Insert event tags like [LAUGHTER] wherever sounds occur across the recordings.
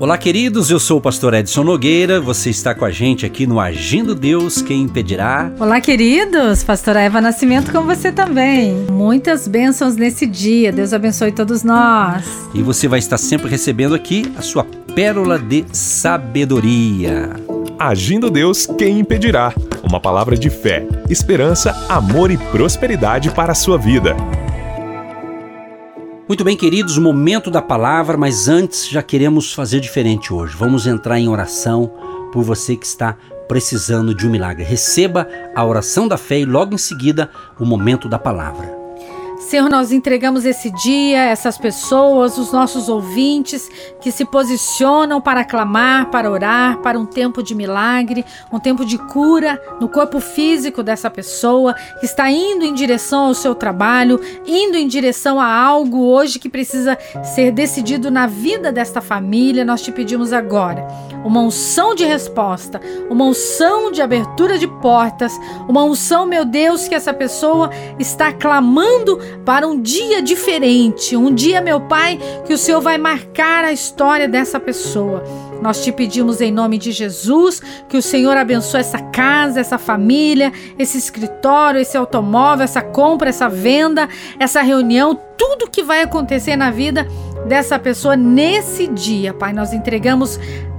Olá, queridos. Eu sou o pastor Edson Nogueira. Você está com a gente aqui no Agindo Deus, quem impedirá? Olá, queridos. Pastora Eva Nascimento com você também. Muitas bênçãos nesse dia. Deus abençoe todos nós. E você vai estar sempre recebendo aqui a sua pérola de sabedoria. Agindo Deus, quem impedirá? Uma palavra de fé, esperança, amor e prosperidade para a sua vida. Muito bem, queridos, momento da palavra, mas antes já queremos fazer diferente hoje. Vamos entrar em oração por você que está precisando de um milagre. Receba a oração da fé e logo em seguida o momento da palavra. Senhor, nós entregamos esse dia, essas pessoas, os nossos ouvintes que se posicionam para clamar, para orar, para um tempo de milagre, um tempo de cura no corpo físico dessa pessoa que está indo em direção ao seu trabalho, indo em direção a algo hoje que precisa ser decidido na vida desta família. Nós te pedimos agora uma unção de resposta, uma unção de abertura de portas, uma unção, meu Deus, que essa pessoa está clamando para um dia diferente, um dia, meu Pai, que o Senhor vai marcar a história dessa pessoa. Nós te pedimos em nome de Jesus que o Senhor abençoe essa casa, essa família, esse escritório, esse automóvel, essa compra, essa venda, essa reunião, tudo que vai acontecer na vida dessa pessoa nesse dia, Pai. Nós entregamos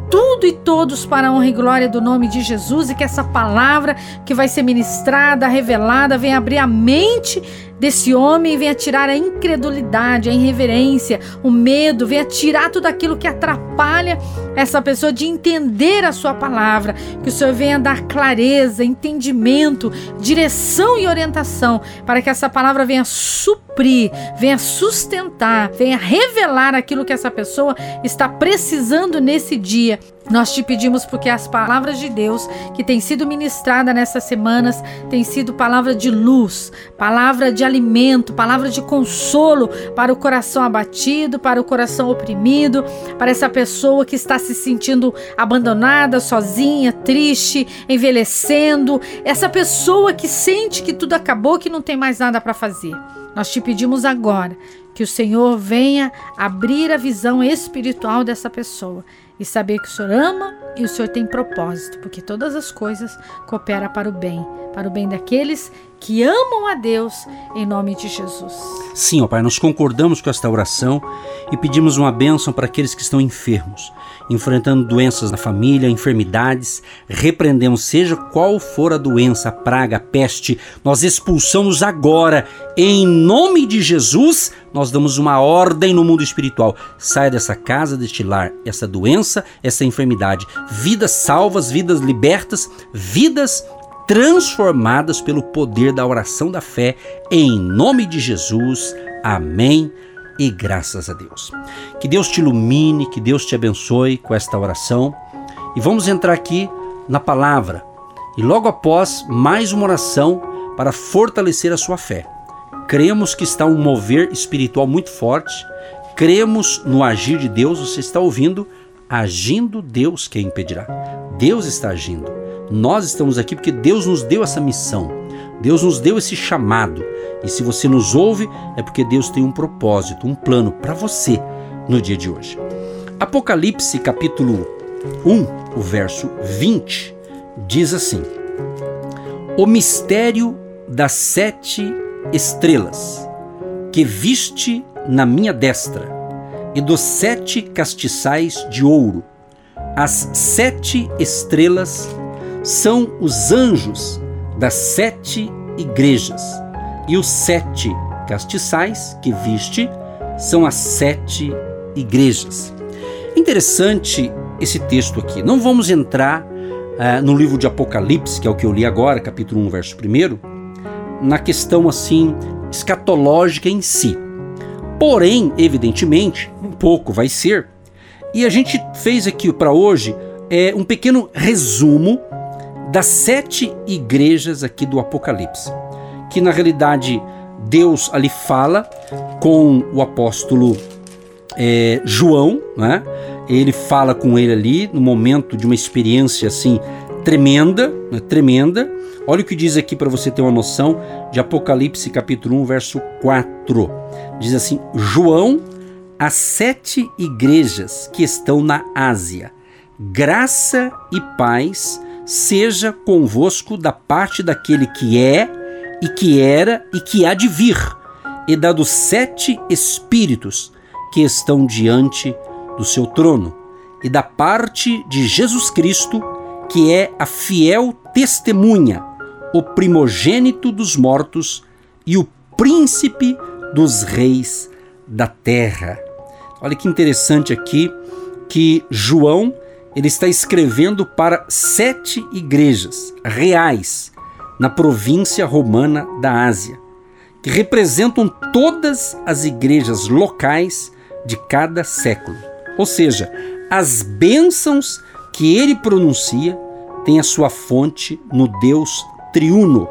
tudo e todos para a honra e glória do nome de Jesus e que essa palavra que vai ser ministrada, revelada, venha abrir a mente desse homem, venha tirar a incredulidade, a irreverência, o medo, venha tirar tudo aquilo que atrapalha essa pessoa de entender a sua palavra, que o Senhor venha dar clareza, entendimento, direção e orientação para que essa palavra venha suprir, venha sustentar, venha revelar aquilo que essa pessoa está precisando nesse dia nós te pedimos porque as palavras de Deus que têm sido ministradas nessas semanas têm sido palavra de luz, palavra de alimento, palavra de consolo para o coração abatido, para o coração oprimido, para essa pessoa que está se sentindo abandonada, sozinha, triste, envelhecendo, essa pessoa que sente que tudo acabou, que não tem mais nada para fazer. Nós te pedimos agora que o Senhor venha abrir a visão espiritual dessa pessoa e saber que o Senhor ama e o Senhor tem propósito, porque todas as coisas cooperam para o bem, para o bem daqueles que amam a Deus em nome de Jesus. Sim, ó Pai, nós concordamos com esta oração e pedimos uma bênção para aqueles que estão enfermos, enfrentando doenças na família, enfermidades. Repreendemos, seja qual for a doença, a praga, a peste, nós expulsamos agora, em nome de Jesus. Nós damos uma ordem no mundo espiritual. Saia dessa casa, deste lar, essa doença, essa enfermidade. Vidas salvas, vidas libertas, vidas transformadas pelo poder da oração da fé, em nome de Jesus. Amém. E graças a Deus. Que Deus te ilumine, que Deus te abençoe com esta oração. E vamos entrar aqui na palavra. E logo após, mais uma oração para fortalecer a sua fé. Cremos que está um mover espiritual muito forte. Cremos no agir de Deus. Você está ouvindo? Agindo Deus quem impedirá. Deus está agindo. Nós estamos aqui porque Deus nos deu essa missão, Deus nos deu esse chamado. E se você nos ouve, é porque Deus tem um propósito, um plano para você no dia de hoje. Apocalipse capítulo 1, o verso 20, diz assim: O mistério das sete estrelas que viste na minha destra, e dos sete castiçais de ouro, as sete estrelas são os anjos das sete igrejas, e os sete castiçais que viste são as sete igrejas. Interessante esse texto aqui. Não vamos entrar uh, no livro de Apocalipse, que é o que eu li agora, capítulo 1, verso 1, na questão assim escatológica em si. Porém, evidentemente, um pouco vai ser. E a gente fez aqui para hoje é, um pequeno resumo das sete igrejas aqui do Apocalipse, que na realidade Deus ali fala com o apóstolo é, João, né? Ele fala com ele ali no momento de uma experiência assim tremenda, né? tremenda. Olha o que diz aqui para você ter uma noção de Apocalipse capítulo 1, verso 4. Diz assim: João, às sete igrejas que estão na Ásia. Graça e paz seja convosco da parte daquele que é, e que era, e que há de vir, e da dos sete Espíritos que estão diante do seu trono, e da parte de Jesus Cristo, que é a fiel testemunha, o primogênito dos mortos e o príncipe dos reis da terra. Olha que interessante aqui que João ele está escrevendo para sete igrejas reais na província romana da Ásia, que representam todas as igrejas locais de cada século. Ou seja, as bênçãos que ele pronuncia têm a sua fonte no Deus triuno.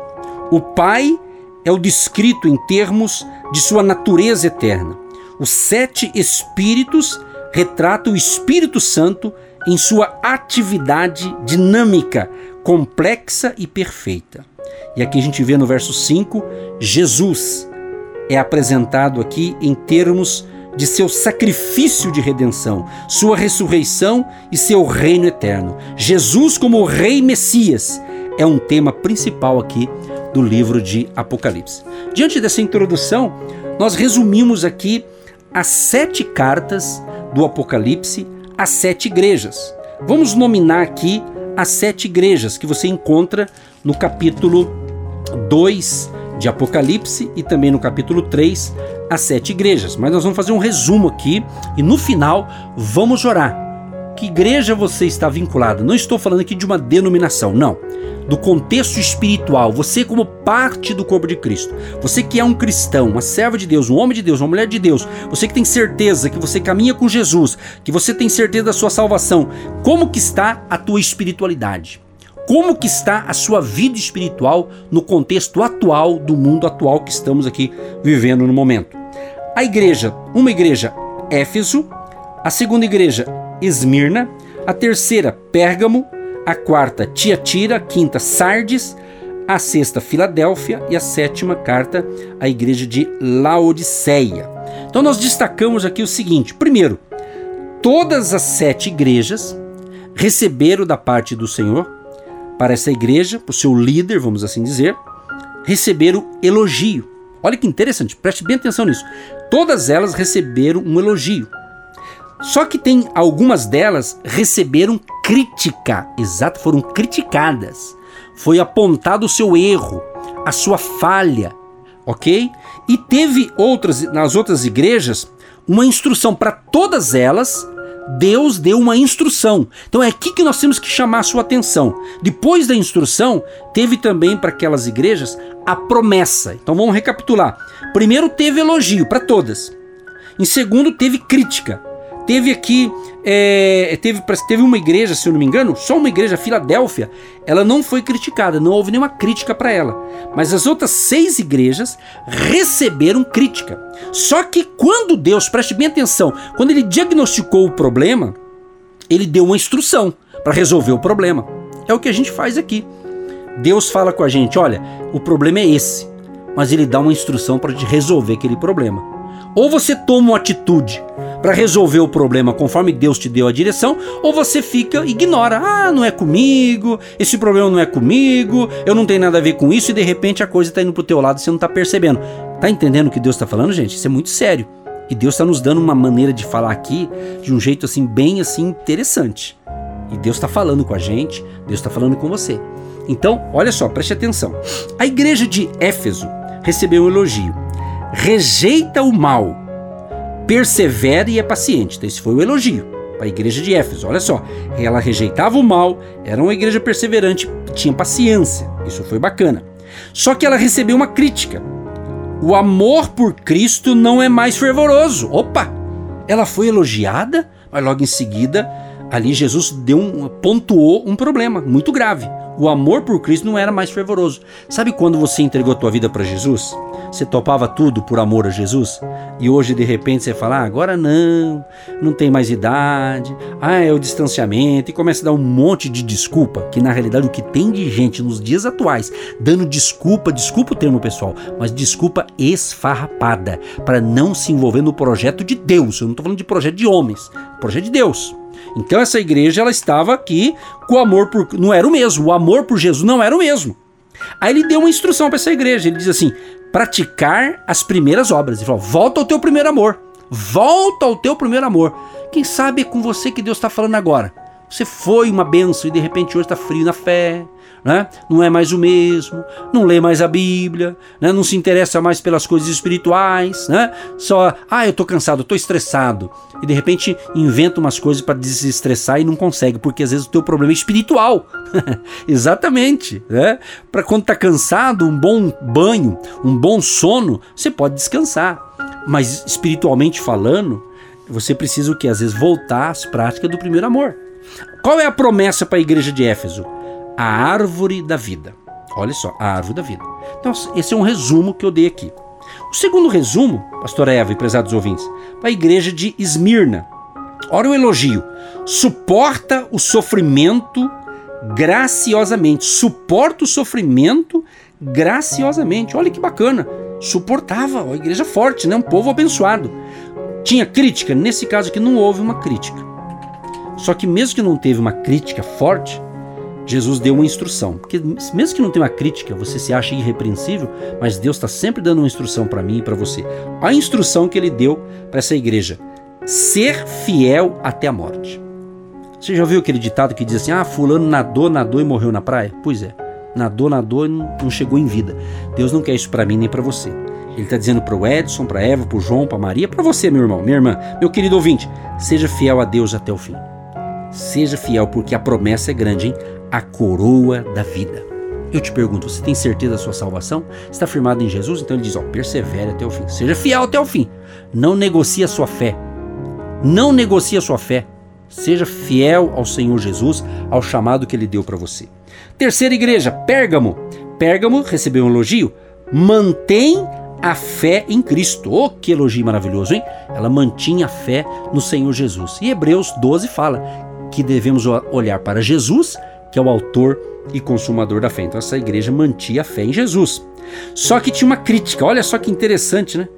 O Pai é o descrito em termos de sua natureza eterna. Os sete Espíritos retratam o Espírito Santo em sua atividade dinâmica, complexa e perfeita. E aqui a gente vê no verso 5, Jesus é apresentado aqui em termos de seu sacrifício de redenção, sua ressurreição e seu reino eterno. Jesus, como Rei Messias, é um tema principal aqui do livro de Apocalipse. Diante dessa introdução, nós resumimos aqui as sete cartas do Apocalipse às sete igrejas. Vamos nominar aqui as sete igrejas que você encontra no capítulo 2 de Apocalipse e também no capítulo 3, as sete igrejas. Mas nós vamos fazer um resumo aqui e no final vamos orar. Que igreja você está vinculado? Não estou falando aqui de uma denominação, não do contexto espiritual, você como parte do corpo de Cristo, você que é um cristão, uma serva de Deus, um homem de Deus, uma mulher de Deus, você que tem certeza que você caminha com Jesus, que você tem certeza da sua salvação, como que está a tua espiritualidade? Como que está a sua vida espiritual no contexto atual do mundo atual que estamos aqui vivendo no momento? A igreja, uma igreja Éfeso, a segunda igreja Esmirna, a terceira Pérgamo, a quarta Tiatira, a quinta Sardes, a sexta Filadélfia e a sétima carta à igreja de Laodiceia. Então nós destacamos aqui o seguinte: primeiro, todas as sete igrejas receberam da parte do Senhor para essa igreja, para o seu líder, vamos assim dizer, receberam elogio. Olha que interessante, preste bem atenção nisso. Todas elas receberam um elogio. Só que tem algumas delas receberam crítica, exato, foram criticadas. Foi apontado o seu erro, a sua falha, ok? E teve outras, nas outras igrejas, uma instrução para todas elas. Deus deu uma instrução. Então é aqui que nós temos que chamar a sua atenção. Depois da instrução, teve também para aquelas igrejas a promessa. Então vamos recapitular. Primeiro teve elogio para todas. Em segundo teve crítica. Teve aqui, é, teve, teve uma igreja, se eu não me engano, só uma igreja, Filadélfia, ela não foi criticada, não houve nenhuma crítica para ela. Mas as outras seis igrejas receberam crítica. Só que quando Deus, preste bem atenção, quando ele diagnosticou o problema, ele deu uma instrução para resolver o problema. É o que a gente faz aqui. Deus fala com a gente: olha, o problema é esse, mas ele dá uma instrução para resolver aquele problema. Ou você toma uma atitude para resolver o problema conforme Deus te deu a direção, ou você fica ignora. Ah, não é comigo, esse problema não é comigo, eu não tenho nada a ver com isso e de repente a coisa está indo pro teu lado e você não está percebendo. Tá entendendo o que Deus está falando, gente? Isso é muito sério. E Deus está nos dando uma maneira de falar aqui de um jeito assim bem assim interessante. E Deus está falando com a gente, Deus está falando com você. Então, olha só, preste atenção. A igreja de Éfeso recebeu um elogio. Rejeita o mal persevera e é paciente. Então, esse foi o elogio para a igreja de Éfeso. Olha só, ela rejeitava o mal, era uma igreja perseverante, tinha paciência. Isso foi bacana. Só que ela recebeu uma crítica. O amor por Cristo não é mais fervoroso. Opa! Ela foi elogiada, mas logo em seguida, ali Jesus deu um, pontuou um problema muito grave. O amor por Cristo não era mais fervoroso. Sabe quando você entregou a tua vida para Jesus? Você topava tudo por amor a Jesus? E hoje de repente você fala: ah, agora não, não tem mais idade, ah, é o distanciamento, e começa a dar um monte de desculpa, que na realidade o que tem de gente nos dias atuais dando desculpa, desculpa o termo pessoal, mas desculpa esfarrapada para não se envolver no projeto de Deus. Eu não estou falando de projeto de homens, projeto de Deus. Então essa igreja ela estava aqui com o amor por não era o mesmo, o amor por Jesus não era o mesmo. Aí ele deu uma instrução para essa igreja, ele diz assim: praticar as primeiras obras. Ele falou: volta ao teu primeiro amor. Volta ao teu primeiro amor. Quem sabe é com você que Deus está falando agora. Você foi uma benção e de repente hoje está frio na fé, né? não é mais o mesmo, não lê mais a Bíblia, né? não se interessa mais pelas coisas espirituais, né? só, ah, eu estou cansado, estou estressado. E de repente inventa umas coisas para desestressar e não consegue, porque às vezes o teu problema é espiritual. [LAUGHS] Exatamente. Né? Para quando está cansado, um bom banho, um bom sono, você pode descansar. Mas espiritualmente falando, você precisa o que? Às vezes voltar às práticas do primeiro amor. Qual é a promessa para a igreja de Éfeso? A árvore da vida. Olha só, a árvore da vida. Então, esse é um resumo que eu dei aqui. O segundo resumo, pastora Eva e prezados ouvintes, para a igreja de Esmirna. Olha o elogio. Suporta o sofrimento graciosamente. Suporta o sofrimento graciosamente. Olha que bacana. Suportava, a igreja forte, né? um povo abençoado. Tinha crítica? Nesse caso aqui não houve uma crítica. Só que mesmo que não teve uma crítica forte, Jesus deu uma instrução. Porque mesmo que não tenha uma crítica, você se acha irrepreensível, mas Deus está sempre dando uma instrução para mim e para você. A instrução que ele deu para essa igreja: ser fiel até a morte. Você já ouviu aquele ditado que diz assim: ah, Fulano nadou, nadou e morreu na praia? Pois é, nadou, nadou e não chegou em vida. Deus não quer isso para mim nem para você. Ele está dizendo para o Edson, para Eva, para o João, para Maria, para você, meu irmão, minha irmã, meu querido ouvinte: seja fiel a Deus até o fim. Seja fiel, porque a promessa é grande, hein? A coroa da vida. Eu te pergunto, você tem certeza da sua salvação? Está firmado em Jesus? Então ele diz: ó, persevere até o fim. Seja fiel até o fim. Não negocie a sua fé. Não negocie a sua fé. Seja fiel ao Senhor Jesus, ao chamado que ele deu para você. Terceira igreja, Pérgamo. Pérgamo recebeu um elogio. Mantém a fé em Cristo. Oh, que elogio maravilhoso, hein? Ela mantinha a fé no Senhor Jesus. E Hebreus 12 fala que devemos olhar para Jesus que é o autor e consumador da fé. Então essa igreja mantinha a fé em Jesus. Só que tinha uma crítica, olha só que interessante, né?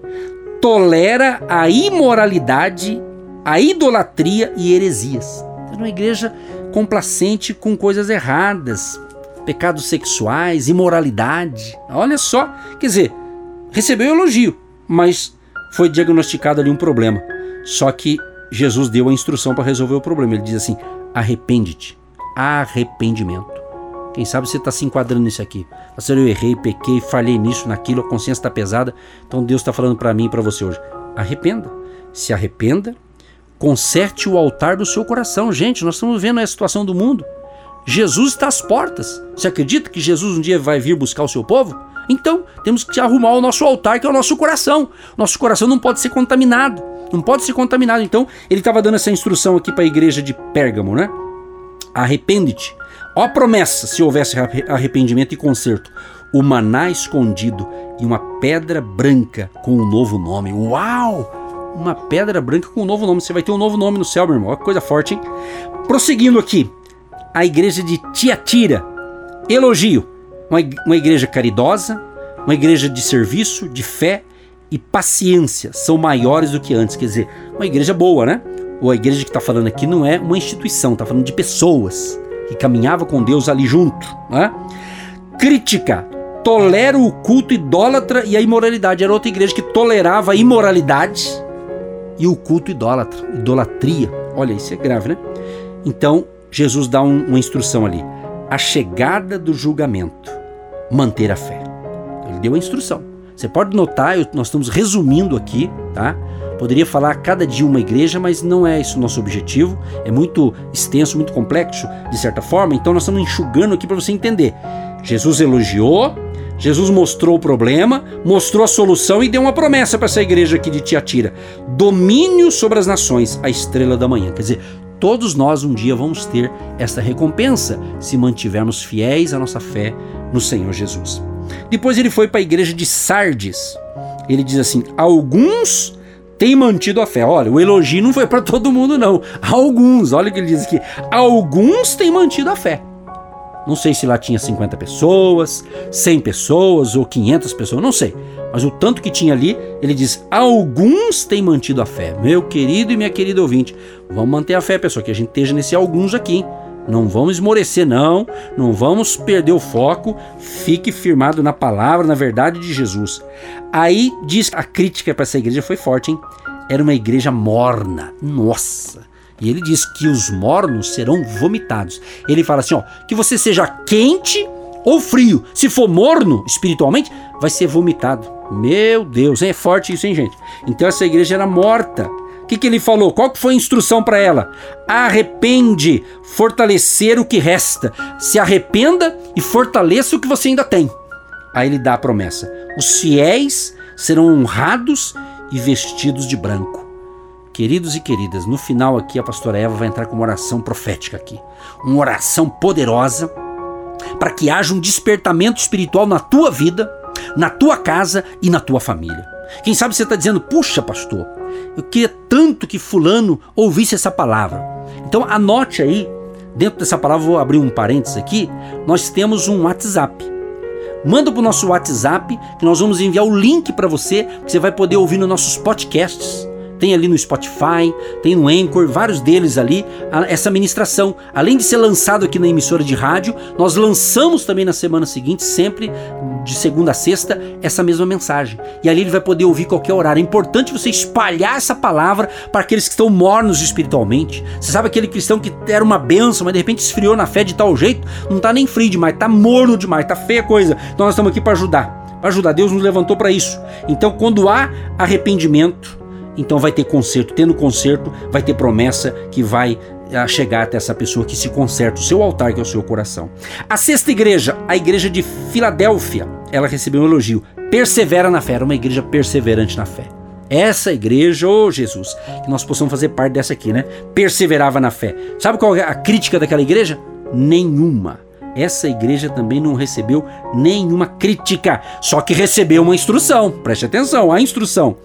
Tolera a imoralidade, a idolatria e heresias. Era uma igreja complacente com coisas erradas, pecados sexuais, imoralidade. Olha só, quer dizer, recebeu elogio, mas foi diagnosticado ali um problema. Só que Jesus deu a instrução para resolver o problema. Ele diz assim: arrepende-te arrependimento. Quem sabe você está se enquadrando nisso aqui. Pastor, eu errei, pequei, falhei nisso, naquilo, a consciência está pesada. Então Deus está falando para mim e para você hoje. Arrependa. Se arrependa. Conserte o altar do seu coração. Gente, nós estamos vendo a situação do mundo. Jesus está às portas. Você acredita que Jesus um dia vai vir buscar o seu povo? Então, temos que arrumar o nosso altar, que é o nosso coração. Nosso coração não pode ser contaminado. Não pode ser contaminado. Então, ele estava dando essa instrução aqui para a igreja de Pérgamo, né? Arrepende-te. Ó promessa, se houvesse arrependimento e conserto. O maná escondido e uma pedra branca com um novo nome. Uau! Uma pedra branca com um novo nome. Você vai ter um novo nome no céu, meu irmão. Olha que coisa forte, hein? Prosseguindo aqui. A igreja de Tiatira. Elogio. Uma igreja caridosa, uma igreja de serviço, de fé e paciência. São maiores do que antes. Quer dizer, uma igreja boa, né? Ou a igreja que está falando aqui não é uma instituição, está falando de pessoas que caminhavam com Deus ali junto. Né? Crítica, tolera o culto idólatra e a imoralidade. Era outra igreja que tolerava a imoralidade e o culto idólatra, idolatria. Olha, isso é grave, né? Então, Jesus dá um, uma instrução ali. A chegada do julgamento, manter a fé. Ele deu a instrução. Você pode notar, eu, nós estamos resumindo aqui, tá? Poderia falar cada dia uma igreja, mas não é isso o nosso objetivo. É muito extenso, muito complexo, de certa forma. Então nós estamos enxugando aqui para você entender. Jesus elogiou, Jesus mostrou o problema, mostrou a solução e deu uma promessa para essa igreja aqui de Tiatira: domínio sobre as nações, a estrela da manhã. Quer dizer, todos nós um dia vamos ter esta recompensa se mantivermos fiéis à nossa fé no Senhor Jesus. Depois ele foi para a igreja de Sardes. Ele diz assim: alguns têm mantido a fé. Olha, o elogio não foi para todo mundo, não. Alguns, olha o que ele diz aqui: alguns têm mantido a fé. Não sei se lá tinha 50 pessoas, 100 pessoas ou 500 pessoas, não sei. Mas o tanto que tinha ali, ele diz: alguns têm mantido a fé. Meu querido e minha querida ouvinte, vamos manter a fé, pessoal, que a gente esteja nesse alguns aqui. Não vamos esmorecer, não. Não vamos perder o foco. Fique firmado na palavra, na verdade de Jesus. Aí diz a crítica para essa igreja foi forte, hein? Era uma igreja morna. Nossa. E ele diz que os mornos serão vomitados. Ele fala assim, ó, que você seja quente ou frio. Se for morno espiritualmente, vai ser vomitado. Meu Deus, é forte isso, hein, gente? Então essa igreja era morta. Que, que ele falou? Qual que foi a instrução para ela? Arrepende, fortalecer o que resta. Se arrependa e fortaleça o que você ainda tem. Aí ele dá a promessa: os fiéis serão honrados e vestidos de branco. Queridos e queridas, no final aqui a pastora Eva vai entrar com uma oração profética aqui. Uma oração poderosa para que haja um despertamento espiritual na tua vida, na tua casa e na tua família. Quem sabe você está dizendo, puxa, pastor, eu queria tanto que fulano ouvisse essa palavra. Então anote aí, dentro dessa palavra, vou abrir um parênteses aqui, nós temos um WhatsApp. Manda para o nosso WhatsApp que nós vamos enviar o link para você, que você vai poder ouvir nos nossos podcasts tem ali no Spotify, tem no Anchor, vários deles ali, essa ministração. Além de ser lançado aqui na emissora de rádio, nós lançamos também na semana seguinte, sempre de segunda a sexta, essa mesma mensagem. E ali ele vai poder ouvir qualquer horário. É importante você espalhar essa palavra para aqueles que estão mornos espiritualmente. Você sabe aquele cristão que era uma benção, mas de repente esfriou na fé de tal jeito, não está nem frio demais, está morno demais, está feia coisa. Então nós estamos aqui para ajudar. Para ajudar, Deus nos levantou para isso. Então, quando há arrependimento, então vai ter conserto. Tendo conserto, vai ter promessa que vai a chegar até essa pessoa que se conserta o seu altar, que é o seu coração. A sexta igreja, a igreja de Filadélfia, ela recebeu um elogio. Persevera na fé, era uma igreja perseverante na fé. Essa igreja, ô oh Jesus, que nós possamos fazer parte dessa aqui, né? Perseverava na fé. Sabe qual é a crítica daquela igreja? Nenhuma essa igreja também não recebeu nenhuma crítica, só que recebeu uma instrução. Preste atenção, a instrução: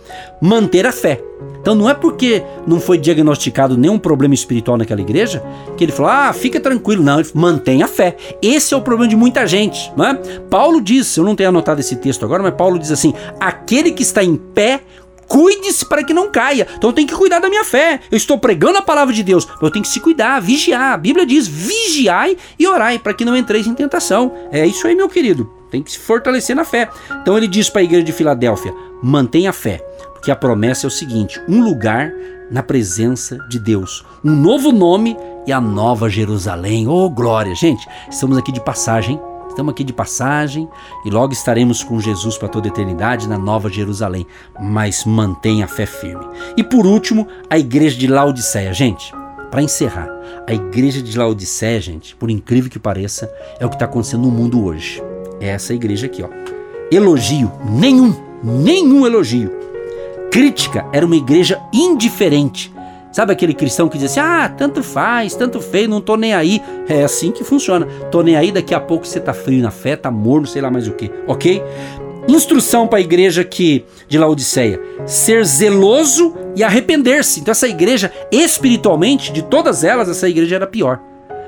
manter a fé. Então não é porque não foi diagnosticado nenhum problema espiritual naquela igreja que ele falou: ah, fica tranquilo. Não, ele mantenha a fé. Esse é o problema de muita gente. Não é? Paulo diz, eu não tenho anotado esse texto agora, mas Paulo diz assim: aquele que está em pé Cuide-se para que não caia. Então eu tenho que cuidar da minha fé. Eu estou pregando a palavra de Deus. Eu tenho que se cuidar, vigiar. A Bíblia diz: vigiai e orai para que não entreis em tentação. É isso aí, meu querido. Tem que se fortalecer na fé. Então ele diz para a igreja de Filadélfia: mantenha a fé. Porque a promessa é o seguinte: um lugar na presença de Deus, um novo nome e a nova Jerusalém. Oh, glória, gente! Estamos aqui de passagem Estamos aqui de passagem e logo estaremos com Jesus para toda a eternidade na Nova Jerusalém. Mas mantenha a fé firme. E por último, a igreja de Laodiceia. Gente, para encerrar, a igreja de Laodiceia, gente, por incrível que pareça, é o que está acontecendo no mundo hoje. É essa igreja aqui, ó. Elogio, nenhum, nenhum elogio. Crítica, era uma igreja indiferente Sabe aquele cristão que diz assim: ah, tanto faz, tanto feio, não tô nem aí. É assim que funciona. Tô nem aí, daqui a pouco você tá frio na fé, tá morno, sei lá mais o que, ok? Instrução para a igreja que de Laodiceia: ser zeloso e arrepender-se. Então, essa igreja, espiritualmente, de todas elas, essa igreja era pior.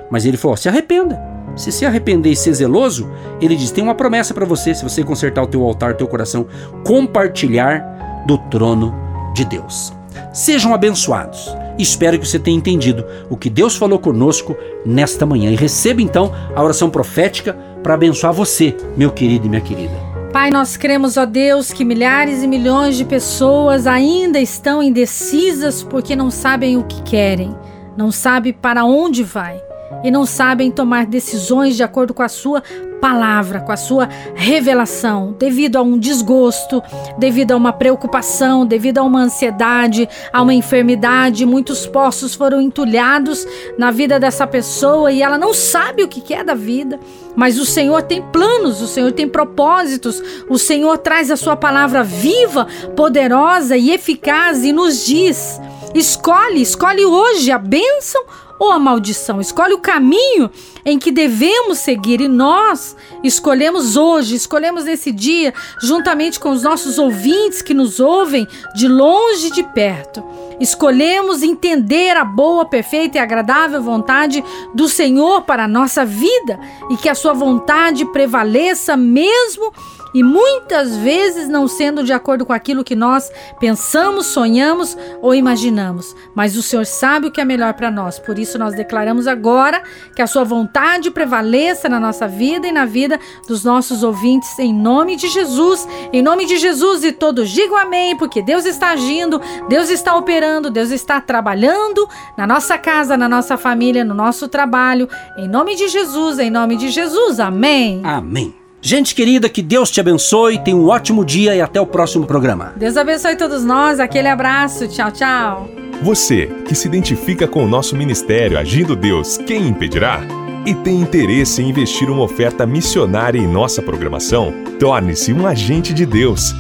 Mas ele falou: se arrependa. Se se arrepender e ser zeloso, ele diz: tem uma promessa para você, se você consertar o teu altar, o teu coração, compartilhar do trono de Deus. Sejam abençoados. Espero que você tenha entendido o que Deus falou conosco nesta manhã e receba então a oração profética para abençoar você, meu querido e minha querida. Pai, nós cremos, ó Deus, que milhares e milhões de pessoas ainda estão indecisas porque não sabem o que querem, não sabem para onde vai e não sabem tomar decisões de acordo com a sua palavra, com a sua revelação, devido a um desgosto, devido a uma preocupação, devido a uma ansiedade, a uma enfermidade. Muitos poços foram entulhados na vida dessa pessoa e ela não sabe o que é da vida. Mas o Senhor tem planos, o Senhor tem propósitos, o Senhor traz a sua palavra viva, poderosa e eficaz e nos diz Escolhe, escolhe hoje a bênção ou a maldição. Escolhe o caminho em que devemos seguir e nós escolhemos hoje, escolhemos nesse dia, juntamente com os nossos ouvintes que nos ouvem de longe e de perto. Escolhemos entender a boa, perfeita e agradável vontade do Senhor para a nossa vida e que a sua vontade prevaleça mesmo e muitas vezes não sendo de acordo com aquilo que nós pensamos, sonhamos ou imaginamos. Mas o Senhor sabe o que é melhor para nós. Por isso nós declaramos agora que a sua vontade prevaleça na nossa vida e na vida dos nossos ouvintes em nome de Jesus. Em nome de Jesus e todos digam amém, porque Deus está agindo, Deus está operando, Deus está trabalhando na nossa casa, na nossa família, no nosso trabalho. Em nome de Jesus, em nome de Jesus. Amém. Amém. Gente querida, que Deus te abençoe, tenha um ótimo dia e até o próximo programa. Deus abençoe todos nós, aquele abraço, tchau, tchau. Você que se identifica com o nosso ministério Agindo Deus, quem impedirá? E tem interesse em investir uma oferta missionária em nossa programação? Torne-se um agente de Deus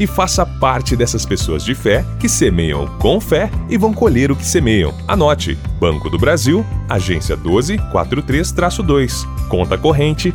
e faça parte dessas pessoas de fé que semeiam com fé e vão colher o que semeiam. Anote: Banco do Brasil, agência 1243-2, conta corrente